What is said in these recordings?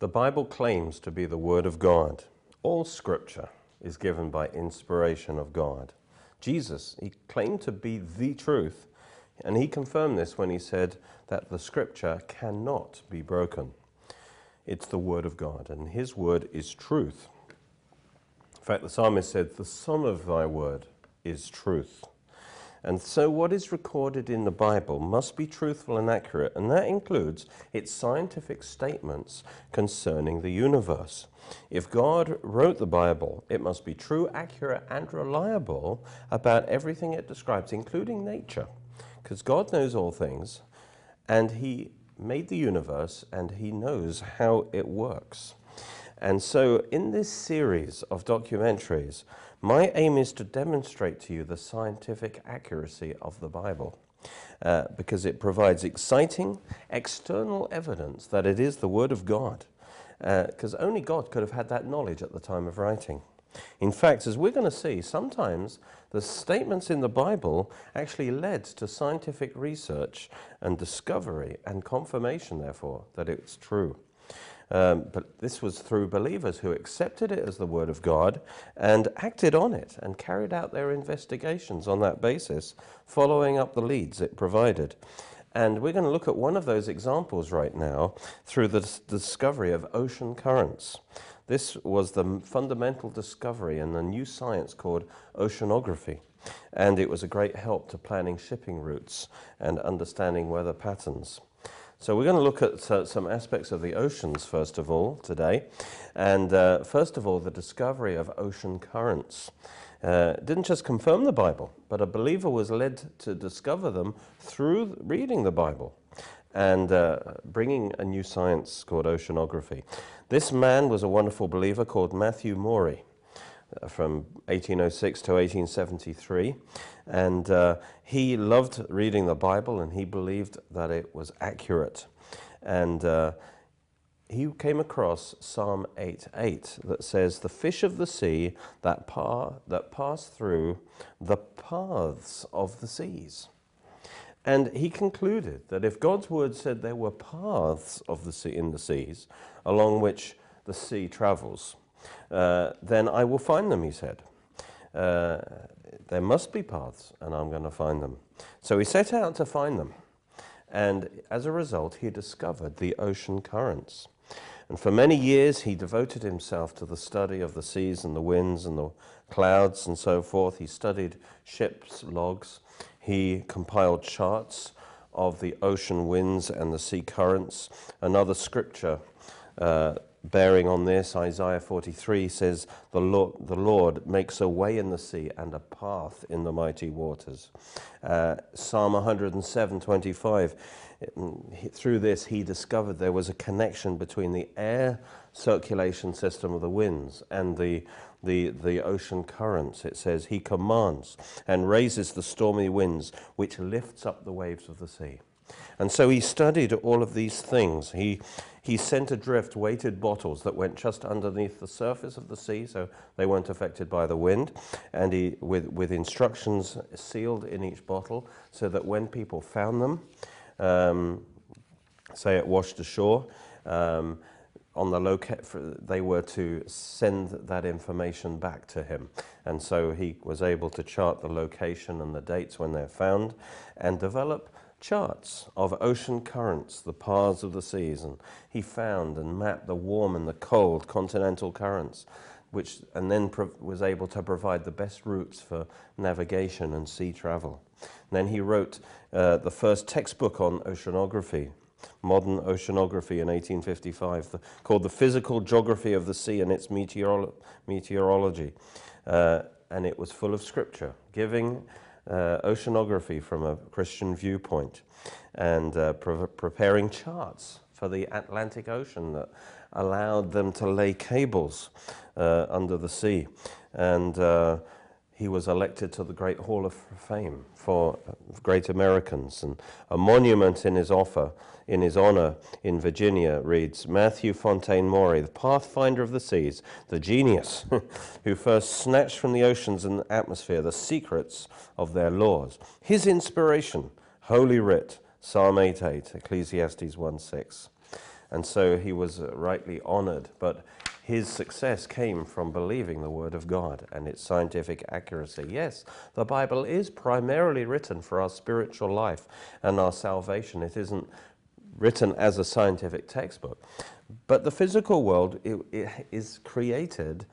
The Bible claims to be the Word of God. All Scripture is given by inspiration of God. Jesus, he claimed to be the truth, and he confirmed this when he said that the Scripture cannot be broken. It's the Word of God, and His Word is truth. In fact, the psalmist said, The sum of thy Word is truth. And so, what is recorded in the Bible must be truthful and accurate, and that includes its scientific statements concerning the universe. If God wrote the Bible, it must be true, accurate, and reliable about everything it describes, including nature, because God knows all things, and He made the universe, and He knows how it works. And so, in this series of documentaries, my aim is to demonstrate to you the scientific accuracy of the Bible. Uh, because it provides exciting external evidence that it is the Word of God. Because uh, only God could have had that knowledge at the time of writing. In fact, as we're going to see, sometimes the statements in the Bible actually led to scientific research and discovery and confirmation, therefore, that it's true. Um, but this was through believers who accepted it as the Word of God and acted on it and carried out their investigations on that basis, following up the leads it provided. And we're going to look at one of those examples right now through the discovery of ocean currents. This was the fundamental discovery in a new science called oceanography. And it was a great help to planning shipping routes and understanding weather patterns. So we're going to look at uh, some aspects of the oceans, first of all, today. And uh, first of all, the discovery of ocean currents. Uh, didn't just confirm the Bible, but a believer was led to discover them through reading the Bible and uh, bringing a new science called oceanography. This man was a wonderful believer called Matthew Maury from 1806 to 1873. And uh, he loved reading the Bible and he believed that it was accurate. And uh, he came across Psalm 8:8 that says, The fish of the sea that, par- that pass through the paths of the seas. And he concluded that if God's word said there were paths of the sea in the seas along which the sea travels, then I will find them, he said. Uh, there must be paths, and I'm going to find them. So he set out to find them. And as a result, he discovered the ocean currents. And for many years, he devoted himself to the study of the seas and the winds and the clouds and so forth. He studied ships' logs. He compiled charts of the ocean winds and the sea currents. Another scripture uh, bearing on this, Isaiah 43 says, the Lord, the Lord makes a way in the sea and a path in the mighty waters. Uh, Psalm 107, 25, through this he discovered there was a connection between the air circulation system of the winds and the, the, the ocean currents. It says, He commands and raises the stormy winds, which lifts up the waves of the sea. And so he studied all of these things. He, he sent adrift weighted bottles that went just underneath the surface of the sea, so they weren't affected by the wind, and he, with, with instructions sealed in each bottle, so that when people found them, um, say it washed ashore, um, on the locate, they were to send that information back to him. And so he was able to chart the location and the dates when they're found and develop charts of ocean currents, the paths of the seas, and he found and mapped the warm and the cold continental currents, which, and then was able to provide the best routes for navigation and sea travel. And then he wrote uh, the first textbook on oceanography, modern oceanography in 1855, the, called The Physical Geography of the Sea and Its Meteorolo Meteorology. Uh, and it was full of scripture, giving oceanography from a Christian viewpoint and uh, pre preparing charts for the Atlantic Ocean that allowed them to lay cables uh, under the sea. And uh, he was elected to the Great Hall of Fame for great Americans. And a monument in his offer, in his honor in Virginia reads, Matthew Fontaine Maury, the pathfinder of the seas, the genius who first snatched from the oceans and the atmosphere the secrets of their laws. His inspiration, Holy Writ, Psalm 8.8, Ecclesiastes 1 6. and so he was rightly honored. But his success came from believing the Word of God and its scientific accuracy. Yes, the Bible is primarily written for our spiritual life and our salvation. It isn't written as a scientific textbook. But the physical world it, it is created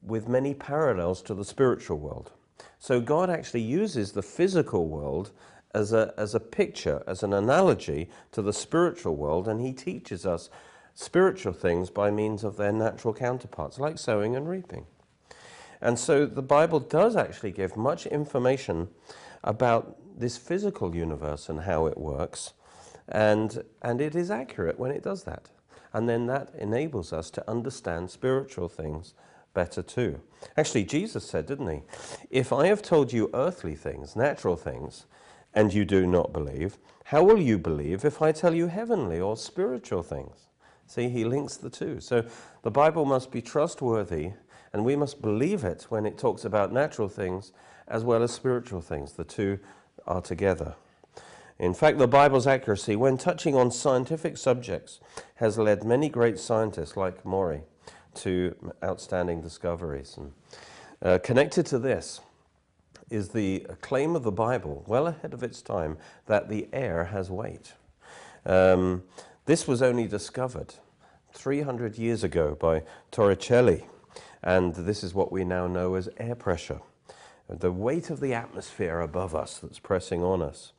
with many parallels to the spiritual world. So God actually uses the physical world as a, as a picture, as an analogy to the spiritual world, and He teaches us spiritual things by means of their natural counterparts, like sowing and reaping. And so the Bible does actually give much information about this physical universe and how it works, and, and it is accurate when it does that. And then that enables us to understand spiritual things better too. Actually, Jesus said, didn't he? If I have told you earthly things, natural things, and you do not believe, how will you believe if I tell you heavenly or spiritual things? See, he links the two. So the Bible must be trustworthy, and we must believe it when it talks about natural things as well as spiritual things. The two are together. In fact, the Bible's accuracy, when touching on scientific subjects, has led many great scientists like Maury to outstanding discoveries. And, uh, connected to this is the claim of the Bible, well ahead of its time, that the air has weight. Um, this was only discovered 300 years ago by Torricelli, and this is what we now know as air pressure. The weight of the atmosphere above us that's pressing on us.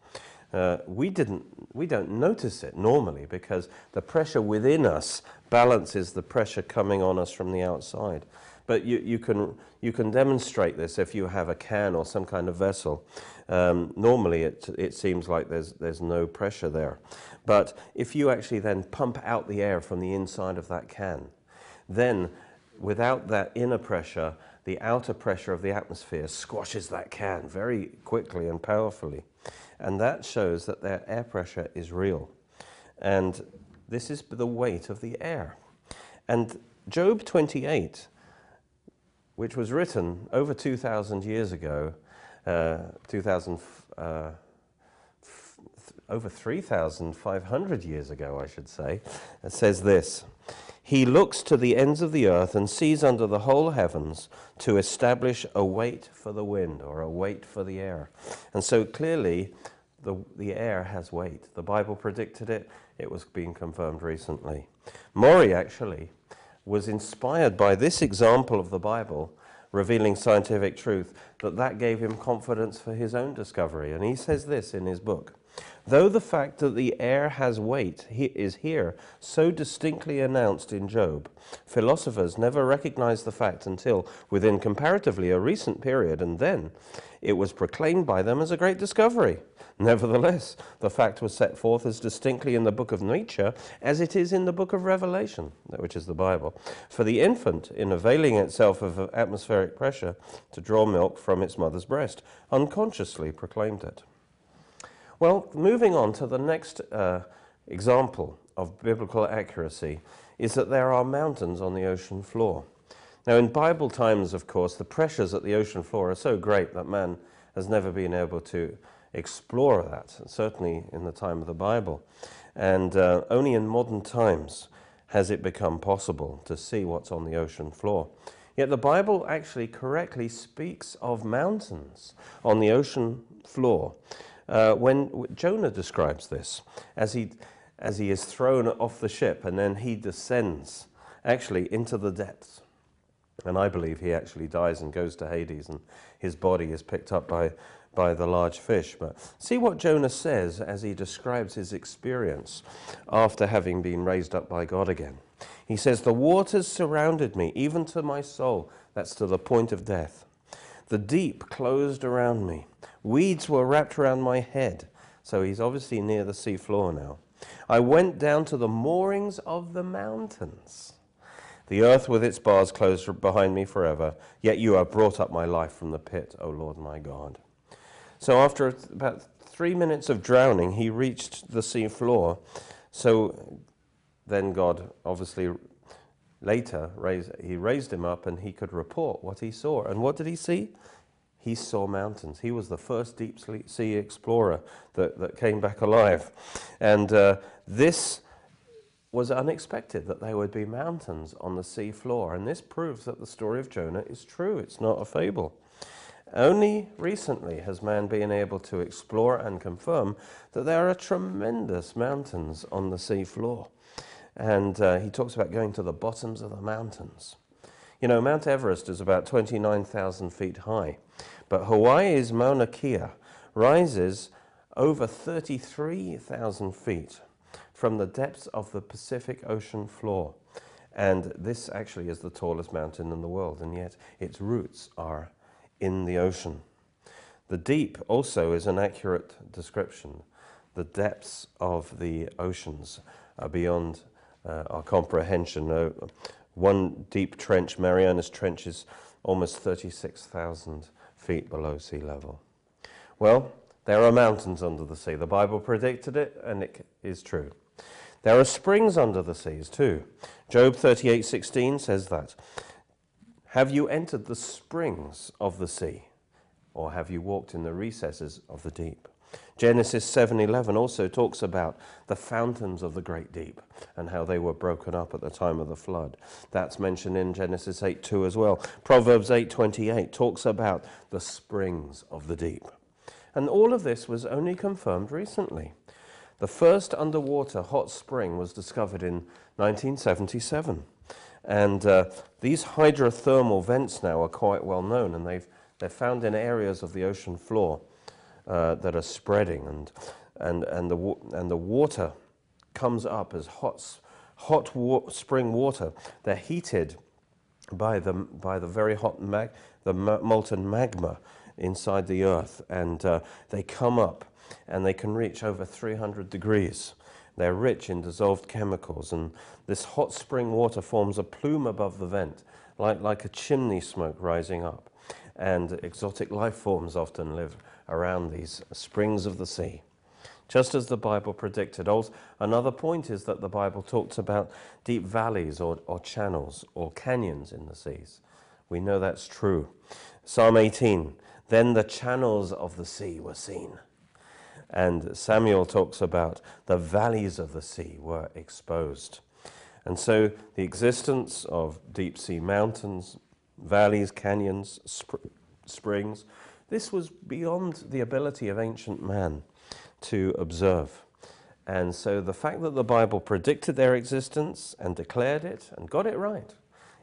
Uh, we, didn't, we don't notice it normally because the pressure within us balances the pressure coming on us from the outside. But you, you, can, you can demonstrate this if you have a can or some kind of vessel. Um, normally, it, it seems like there's, there's no pressure there. But if you actually then pump out the air from the inside of that can, then without that inner pressure, the outer pressure of the atmosphere squashes that can very quickly and powerfully. And that shows that their air pressure is real. And this is the weight of the air. And Job 28, which was written over 2,000 years ago, uh, 2000, uh, over 3,500 years ago, I should say, says this He looks to the ends of the earth and sees under the whole heavens to establish a weight for the wind or a weight for the air. And so clearly, the, the air has weight. The Bible predicted it, it was being confirmed recently. Maury actually was inspired by this example of the Bible revealing scientific truth that that gave him confidence for his own discovery. And he says this in his book. Though the fact that the air has weight is here so distinctly announced in Job, philosophers never recognized the fact until within comparatively a recent period, and then it was proclaimed by them as a great discovery. Nevertheless, the fact was set forth as distinctly in the book of Nature as it is in the book of Revelation, which is the Bible. For the infant, in availing itself of atmospheric pressure to draw milk from its mother's breast, unconsciously proclaimed it. Well, moving on to the next uh, example of biblical accuracy is that there are mountains on the ocean floor. Now, in Bible times, of course, the pressures at the ocean floor are so great that man has never been able to explore that, certainly in the time of the Bible. And uh, only in modern times has it become possible to see what's on the ocean floor. Yet the Bible actually correctly speaks of mountains on the ocean floor. Uh, when Jonah describes this, as he, as he is thrown off the ship and then he descends actually into the depths. And I believe he actually dies and goes to Hades, and his body is picked up by, by the large fish. But see what Jonah says as he describes his experience after having been raised up by God again. He says, The waters surrounded me, even to my soul. That's to the point of death. The deep closed around me. Weeds were wrapped around my head. So he's obviously near the sea floor now. I went down to the moorings of the mountains. The earth with its bars closed behind me forever, yet you have brought up my life from the pit, O Lord my God. So after about three minutes of drowning, he reached the sea floor. So then God obviously later raised, he raised him up and he could report what he saw. And what did he see? he saw mountains. He was the first deep sea explorer that, that came back alive. And uh, this was unexpected that there would be mountains on the sea floor, and this proves that the story of Jonah is true. It's not a fable. Only recently has man been able to explore and confirm that there are tremendous mountains on the sea floor. And uh, he talks about going to the bottoms of the mountains. You know, Mount Everest is about 29,000 feet high, but Hawaii's Mauna Kea rises over 33,000 feet from the depths of the Pacific Ocean floor. And this actually is the tallest mountain in the world, and yet its roots are in the ocean. The deep also is an accurate description. The depths of the oceans are beyond uh, our comprehension. Uh, one deep trench, Marianas Trench, is almost 36,000 feet below sea level. Well, there are mountains under the sea. The Bible predicted it, and it is true. There are springs under the seas too. Job 38:16 says that. Have you entered the springs of the sea, or have you walked in the recesses of the deep? Genesis 7:11 also talks about the fountains of the great deep and how they were broken up at the time of the flood. That's mentioned in Genesis 8:2 as well. Proverbs 8:28 talks about the springs of the deep. And all of this was only confirmed recently. The first underwater hot spring was discovered in 1977. And uh, these hydrothermal vents now are quite well known, and they've, they're found in areas of the ocean floor uh, that are spreading, and, and, and, the, and the water comes up as hot, hot wa- spring water. They're heated by the, by the very hot mag- the molten magma inside the earth, and uh, they come up and they can reach over 300 degrees. They're rich in dissolved chemicals, and this hot spring water forms a plume above the vent, like, like a chimney smoke rising up. And exotic life forms often live around these springs of the sea. Just as the Bible predicted. Also, another point is that the Bible talks about deep valleys or, or channels or canyons in the seas. We know that's true. Psalm 18 Then the channels of the sea were seen. And Samuel talks about the valleys of the sea were exposed. And so the existence of deep sea mountains, valleys, canyons, sp- springs, this was beyond the ability of ancient man to observe. And so the fact that the Bible predicted their existence and declared it and got it right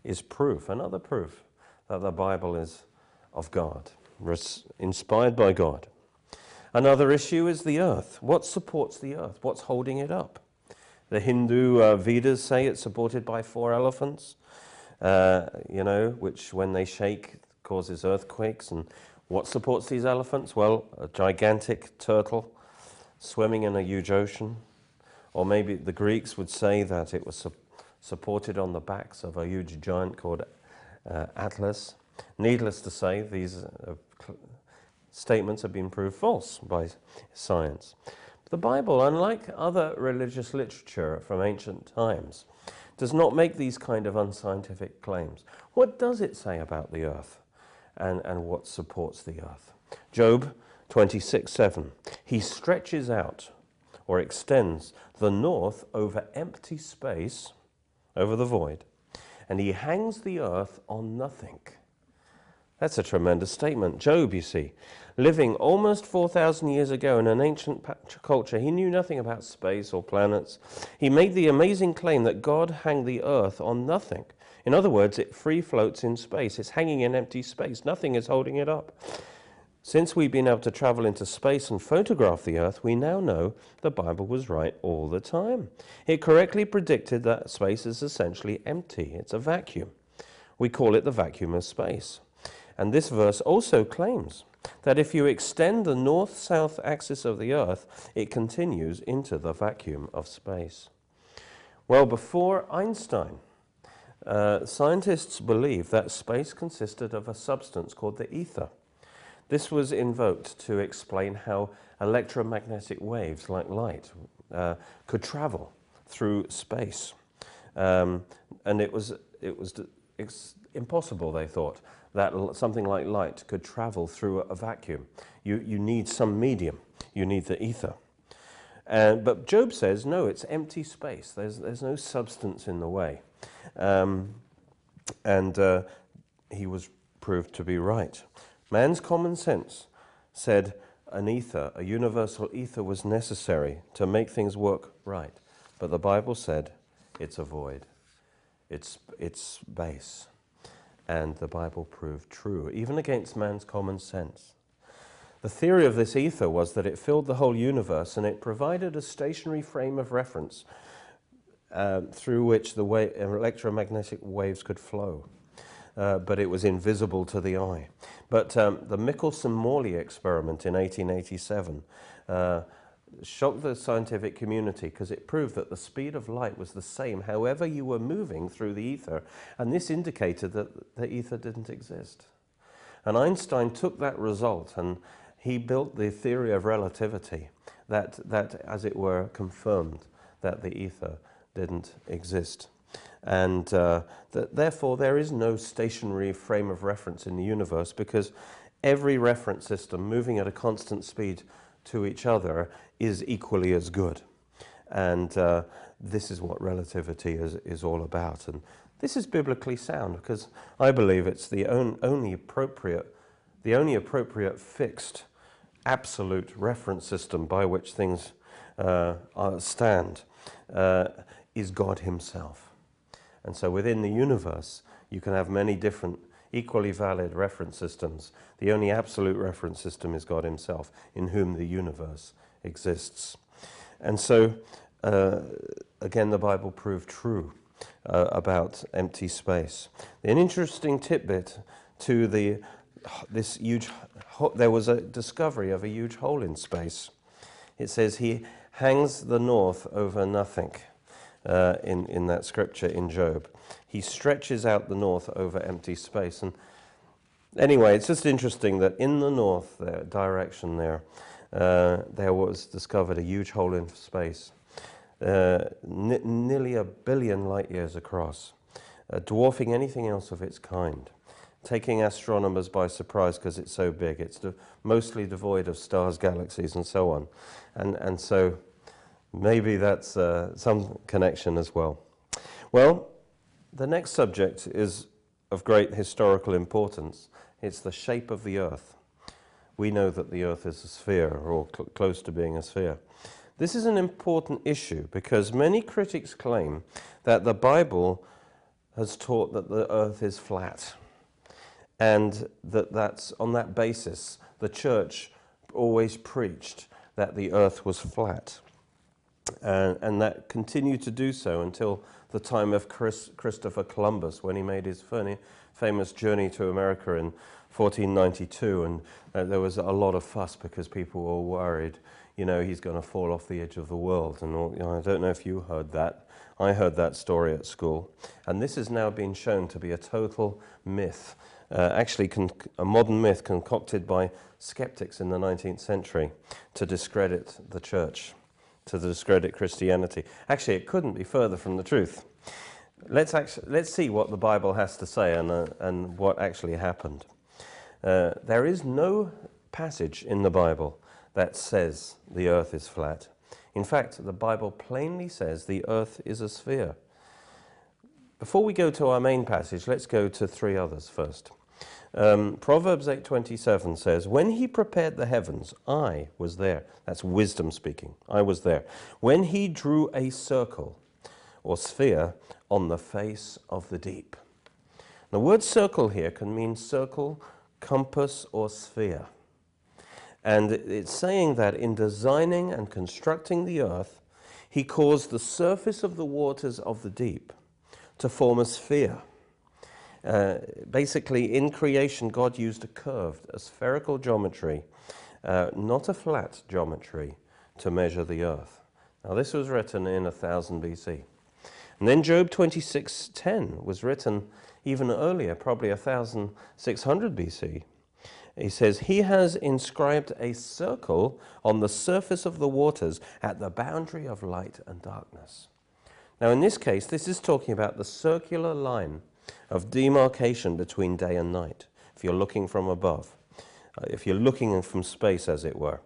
is proof, another proof, that the Bible is of God, inspired by God. Another issue is the earth. What supports the earth? What's holding it up? The Hindu uh, Vedas say it's supported by four elephants, uh, you know, which when they shake causes earthquakes. And what supports these elephants? Well, a gigantic turtle swimming in a huge ocean. Or maybe the Greeks would say that it was su- supported on the backs of a huge giant called uh, Atlas. Needless to say, these uh, statements have been proved false by science. The Bible, unlike other religious literature from ancient times, does not make these kind of unscientific claims. What does it say about the earth and, and what supports the earth? Job 26 7. He stretches out or extends the north over empty space, over the void, and he hangs the earth on nothing. That's a tremendous statement. Job, you see, living almost 4,000 years ago in an ancient culture, he knew nothing about space or planets. He made the amazing claim that God hung the earth on nothing. In other words, it free floats in space. It's hanging in empty space. Nothing is holding it up. Since we've been able to travel into space and photograph the Earth, we now know the Bible was right all the time. It correctly predicted that space is essentially empty, it's a vacuum. We call it the vacuum of space. And this verse also claims that if you extend the north south axis of the Earth, it continues into the vacuum of space. Well, before Einstein, uh, scientists believed that space consisted of a substance called the ether. This was invoked to explain how electromagnetic waves, like light, uh, could travel through space. Um, and it was, it was impossible, they thought, that something like light could travel through a vacuum. You, you need some medium, you need the ether. And, but Job says, no, it's empty space. There's, there's no substance in the way. Um, and uh, he was proved to be right. Man's common sense said an ether, a universal ether, was necessary to make things work right. But the Bible said it's a void, it's, it's space. And the Bible proved true, even against man's common sense. The theory of this ether was that it filled the whole universe and it provided a stationary frame of reference uh, through which the electromagnetic waves could flow. Uh, but it was invisible to the eye. But um, the Michelson-Morley experiment in 1887 uh, shocked the scientific community because it proved that the speed of light was the same however you were moving through the ether, and this indicated that the ether didn't exist. And Einstein took that result and he built the theory of relativity that, that as it were, confirmed that the ether didn't exist. And uh, that therefore, there is no stationary frame of reference in the universe because every reference system moving at a constant speed to each other is equally as good. And uh, this is what relativity is, is all about. And this is biblically sound because I believe it's the on, only appropriate, the only appropriate fixed absolute reference system by which things uh, stand uh, is God Himself. And so within the universe, you can have many different equally valid reference systems. The only absolute reference system is God Himself, in whom the universe exists. And so, uh, again, the Bible proved true uh, about empty space. An interesting tidbit to the this huge there was a discovery of a huge hole in space. It says he hangs the north over nothing uh, in, in that scripture in Job. He stretches out the north over empty space. And anyway, it's just interesting that in the north there, direction there, uh, there was discovered a huge hole in space, uh, n- nearly a billion light years across, uh, dwarfing anything else of its kind taking astronomers by surprise because it's so big. It's de- mostly devoid of stars, galaxies, and so on. And, and so maybe that's uh, some connection as well. Well, the next subject is of great historical importance. It's the shape of the earth. We know that the earth is a sphere, or cl- close to being a sphere. This is an important issue because many critics claim that the Bible has taught that the earth is flat and that that's on that basis the church always preached that the earth was flat. Uh, and that continued to do so until the time of Chris, Christopher Columbus when he made his famous journey to America in 1492. And uh, there was a lot of fuss because people were worried, you know, he's going to fall off the edge of the world. And all, you know, I don't know if you heard that. I heard that story at school. And this has now been shown to be a total myth uh, actually a modern myth concocted by skeptics in the 19th century to discredit the church, to discredit Christianity. Actually, it couldn't be further from the truth. Let's, actually, let's see what the Bible has to say and, uh, and what actually happened. Uh, there is no passage in the Bible that says the earth is flat. In fact, the Bible plainly says the earth is a sphere. Before we go to our main passage, let's go to three others first. Um, Proverbs 8:27 says, "When he prepared the heavens, I was there." That's wisdom speaking. I was there. When he drew a circle or sphere on the face of the deep. The word circle here can mean circle, compass, or sphere. And it's saying that in designing and constructing the earth, he caused the surface of the waters of the deep to form a sphere uh, basically, in creation, God used a curved, a spherical geometry, uh, not a flat geometry, to measure the earth. Now, this was written in 1000 BC. And then Job 26:10 was written even earlier, probably 1600 BC. He says, He has inscribed a circle on the surface of the waters at the boundary of light and darkness. Now, in this case, this is talking about the circular line of demarcation between day and night, if you're looking from above, uh, if you're looking from space, as it were.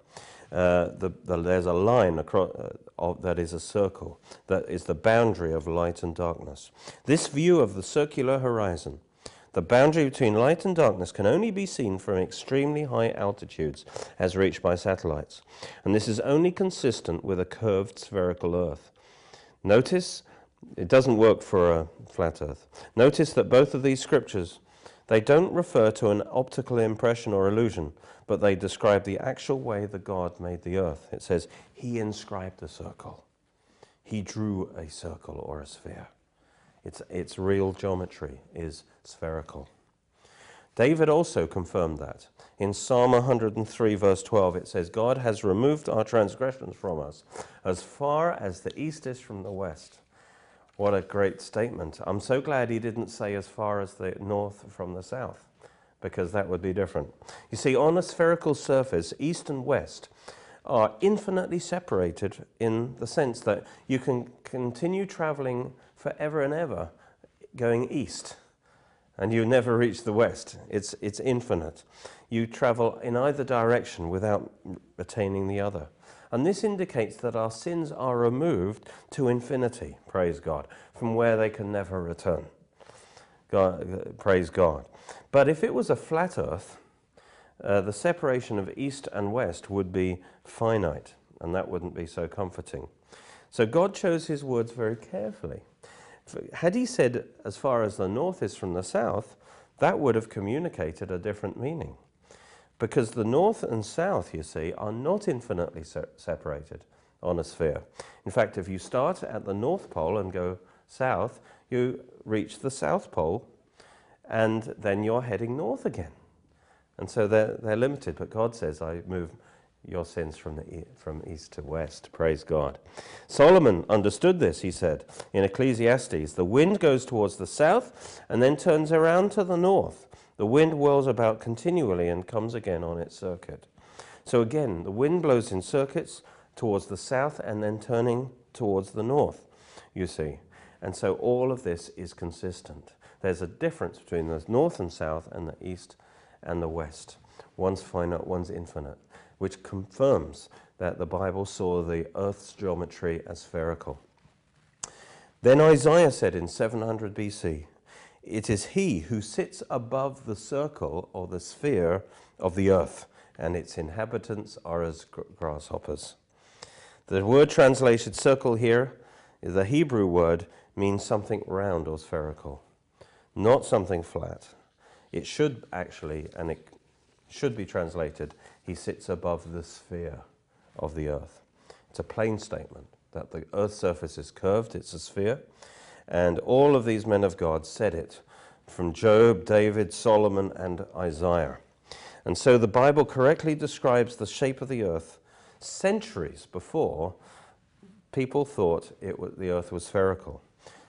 uh, the, the, there's a line across, uh, of, that is a circle, that is the boundary of light and darkness. This view of the circular horizon, the boundary between light and darkness, can only be seen from extremely high altitudes as reached by satellites. And this is only consistent with a curved spherical Earth. Notice it doesn't work for a flat Earth. Notice that both of these scriptures they don't refer to an optical impression or illusion, but they describe the actual way the God made the earth. It says, He inscribed a circle, He drew a circle or a sphere. Its, its real geometry is spherical. David also confirmed that. In Psalm 103, verse 12, it says, God has removed our transgressions from us as far as the east is from the west. What a great statement. I'm so glad he didn't say as far as the north from the south, because that would be different. You see, on a spherical surface, east and west are infinitely separated in the sense that you can continue traveling forever and ever going east and you never reach the west. It's, it's infinite. You travel in either direction without attaining the other. And this indicates that our sins are removed to infinity, praise God, from where they can never return. God, praise God. But if it was a flat earth, uh, the separation of east and west would be finite, and that wouldn't be so comforting. So God chose his words very carefully. Had he said, as far as the north is from the south, that would have communicated a different meaning. Because the north and south, you see, are not infinitely se separated on a sphere. In fact, if you start at the North Pole and go south, you reach the South Pole, and then you're heading north again. And so they're, they're limited, but God says, I move your sins from, the, from east to west. Praise God. Solomon understood this, he said in Ecclesiastes. The wind goes towards the south and then turns around to the north. The wind whirls about continually and comes again on its circuit. So again, the wind blows in circuits towards the south and then turning towards the north, you see. And so all of this is consistent. There's a difference between the north and south and the east and the west. One's finite, one's infinite, which confirms that the Bible saw the earth's geometry as spherical. Then Isaiah said in 700 BC, it is he who sits above the circle or the sphere of the earth, and its inhabitants are as grasshoppers. The word translated circle here, the Hebrew word, means something round or spherical, not something flat. It should actually, and it should be translated, he sits above the sphere of the earth. It's a plain statement that the earth's surface is curved, it's a sphere, and all of these men of God said it from Job, David, Solomon, and Isaiah. And so the Bible correctly describes the shape of the earth centuries before people thought it was, the earth was spherical.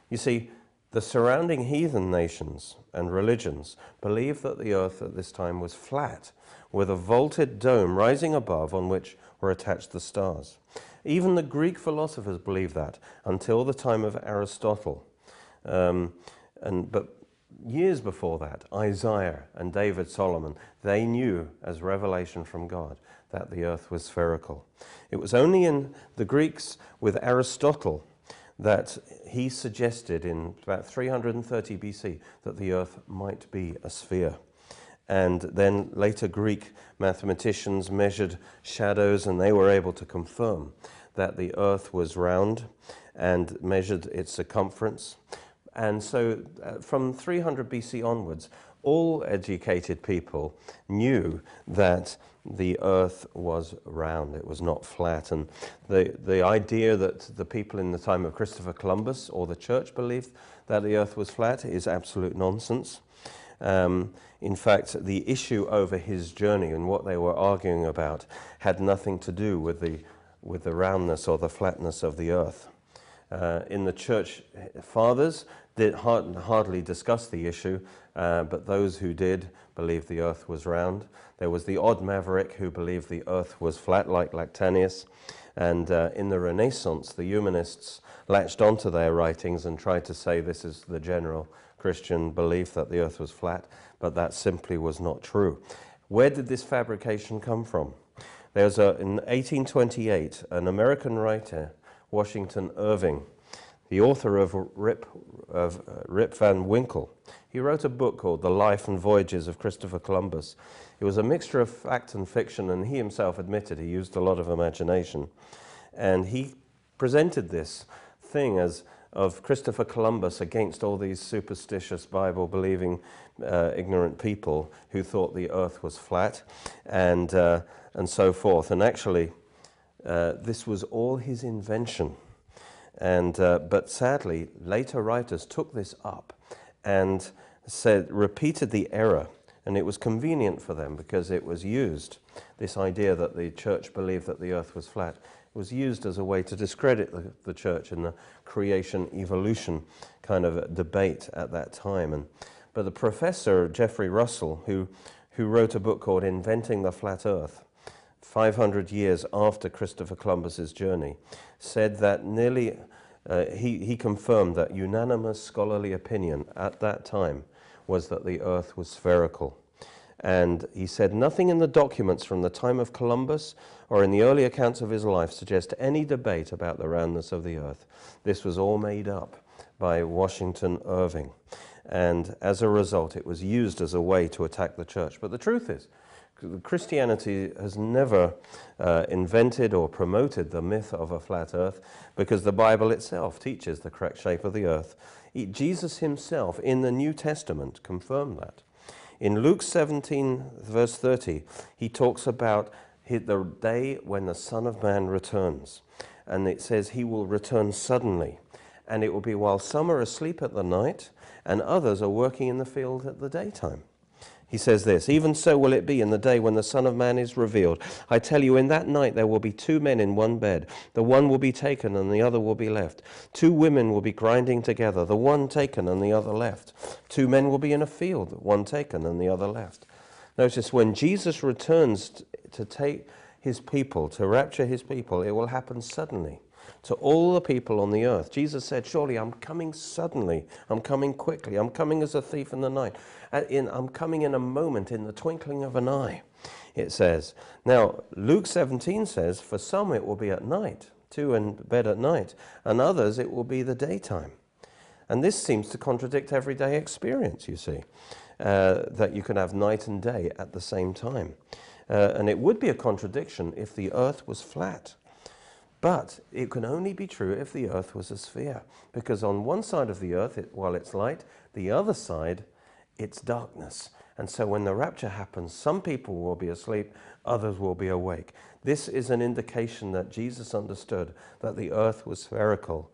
You see, the surrounding heathen nations and religions believed that the earth at this time was flat, with a vaulted dome rising above on which were attached the stars. Even the Greek philosophers believed that until the time of Aristotle. Um, and, but years before that, Isaiah and David Solomon, they knew as revelation from God that the earth was spherical. It was only in the Greeks with Aristotle that he suggested in about 330 BC that the earth might be a sphere. And then later Greek mathematicians measured shadows and they were able to confirm that the earth was round and measured its circumference. And so uh, from 300 BC onwards, all educated people knew that the earth was round, it was not flat. And the, the idea that the people in the time of Christopher Columbus or the church believed that the earth was flat is absolute nonsense. Um, in fact, the issue over his journey and what they were arguing about had nothing to do with the, with the roundness or the flatness of the earth. Uh, in the church fathers, did hard, hardly discuss the issue, uh, but those who did believed the earth was round. There was the odd maverick who believed the earth was flat, like Lactantius. And uh, in the Renaissance, the humanists latched onto their writings and tried to say this is the general Christian belief that the earth was flat, but that simply was not true. Where did this fabrication come from? There was a, in 1828 an American writer, Washington Irving, the author of Rip, of uh, Rip Van Winkle. He wrote a book called The Life and Voyages of Christopher Columbus. It was a mixture of fact and fiction, and he himself admitted he used a lot of imagination. And he presented this thing as of Christopher Columbus against all these superstitious Bible believing uh, ignorant people who thought the earth was flat and, uh, and so forth. And actually, uh, this was all his invention. And, uh, but sadly, later writers took this up and said, repeated the error. And it was convenient for them because it was used, this idea that the church believed that the earth was flat was used as a way to discredit the, the church in the creation evolution kind of debate at that time. And, but the professor, Jeffrey Russell, who, who wrote a book called Inventing the Flat Earth, 500 years after Christopher Columbus's journey, said that nearly, uh, he, he confirmed that unanimous scholarly opinion at that time was that the earth was spherical. And he said, Nothing in the documents from the time of Columbus or in the early accounts of his life suggest any debate about the roundness of the earth. This was all made up by Washington Irving. And as a result, it was used as a way to attack the church. But the truth is, Christianity has never uh, invented or promoted the myth of a flat earth because the Bible itself teaches the correct shape of the earth. Jesus himself in the New Testament confirmed that. In Luke 17, verse 30, he talks about the day when the Son of Man returns. And it says he will return suddenly. And it will be while some are asleep at the night and others are working in the field at the daytime. He says this Even so will it be in the day when the Son of Man is revealed. I tell you, in that night there will be two men in one bed. The one will be taken and the other will be left. Two women will be grinding together, the one taken and the other left. Two men will be in a field, one taken and the other left. Notice when Jesus returns to take his people, to rapture his people, it will happen suddenly to all the people on the earth. Jesus said, Surely I'm coming suddenly. I'm coming quickly. I'm coming as a thief in the night. In, I'm coming in a moment, in the twinkling of an eye, it says. Now, Luke 17 says, For some it will be at night, two in bed at night, and others it will be the daytime. And this seems to contradict everyday experience, you see, uh, that you can have night and day at the same time. Uh, and it would be a contradiction if the earth was flat. But it can only be true if the earth was a sphere. Because on one side of the earth, it, while it's light, the other side, it's darkness. And so when the rapture happens, some people will be asleep, others will be awake. This is an indication that Jesus understood that the earth was spherical,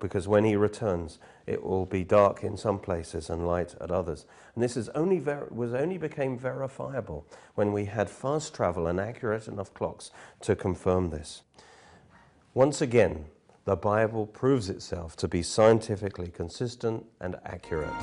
because when he returns, it will be dark in some places and light at others. And this is only was only became verifiable when we had fast travel and accurate enough clocks to confirm this. Once again, the Bible proves itself to be scientifically consistent and accurate.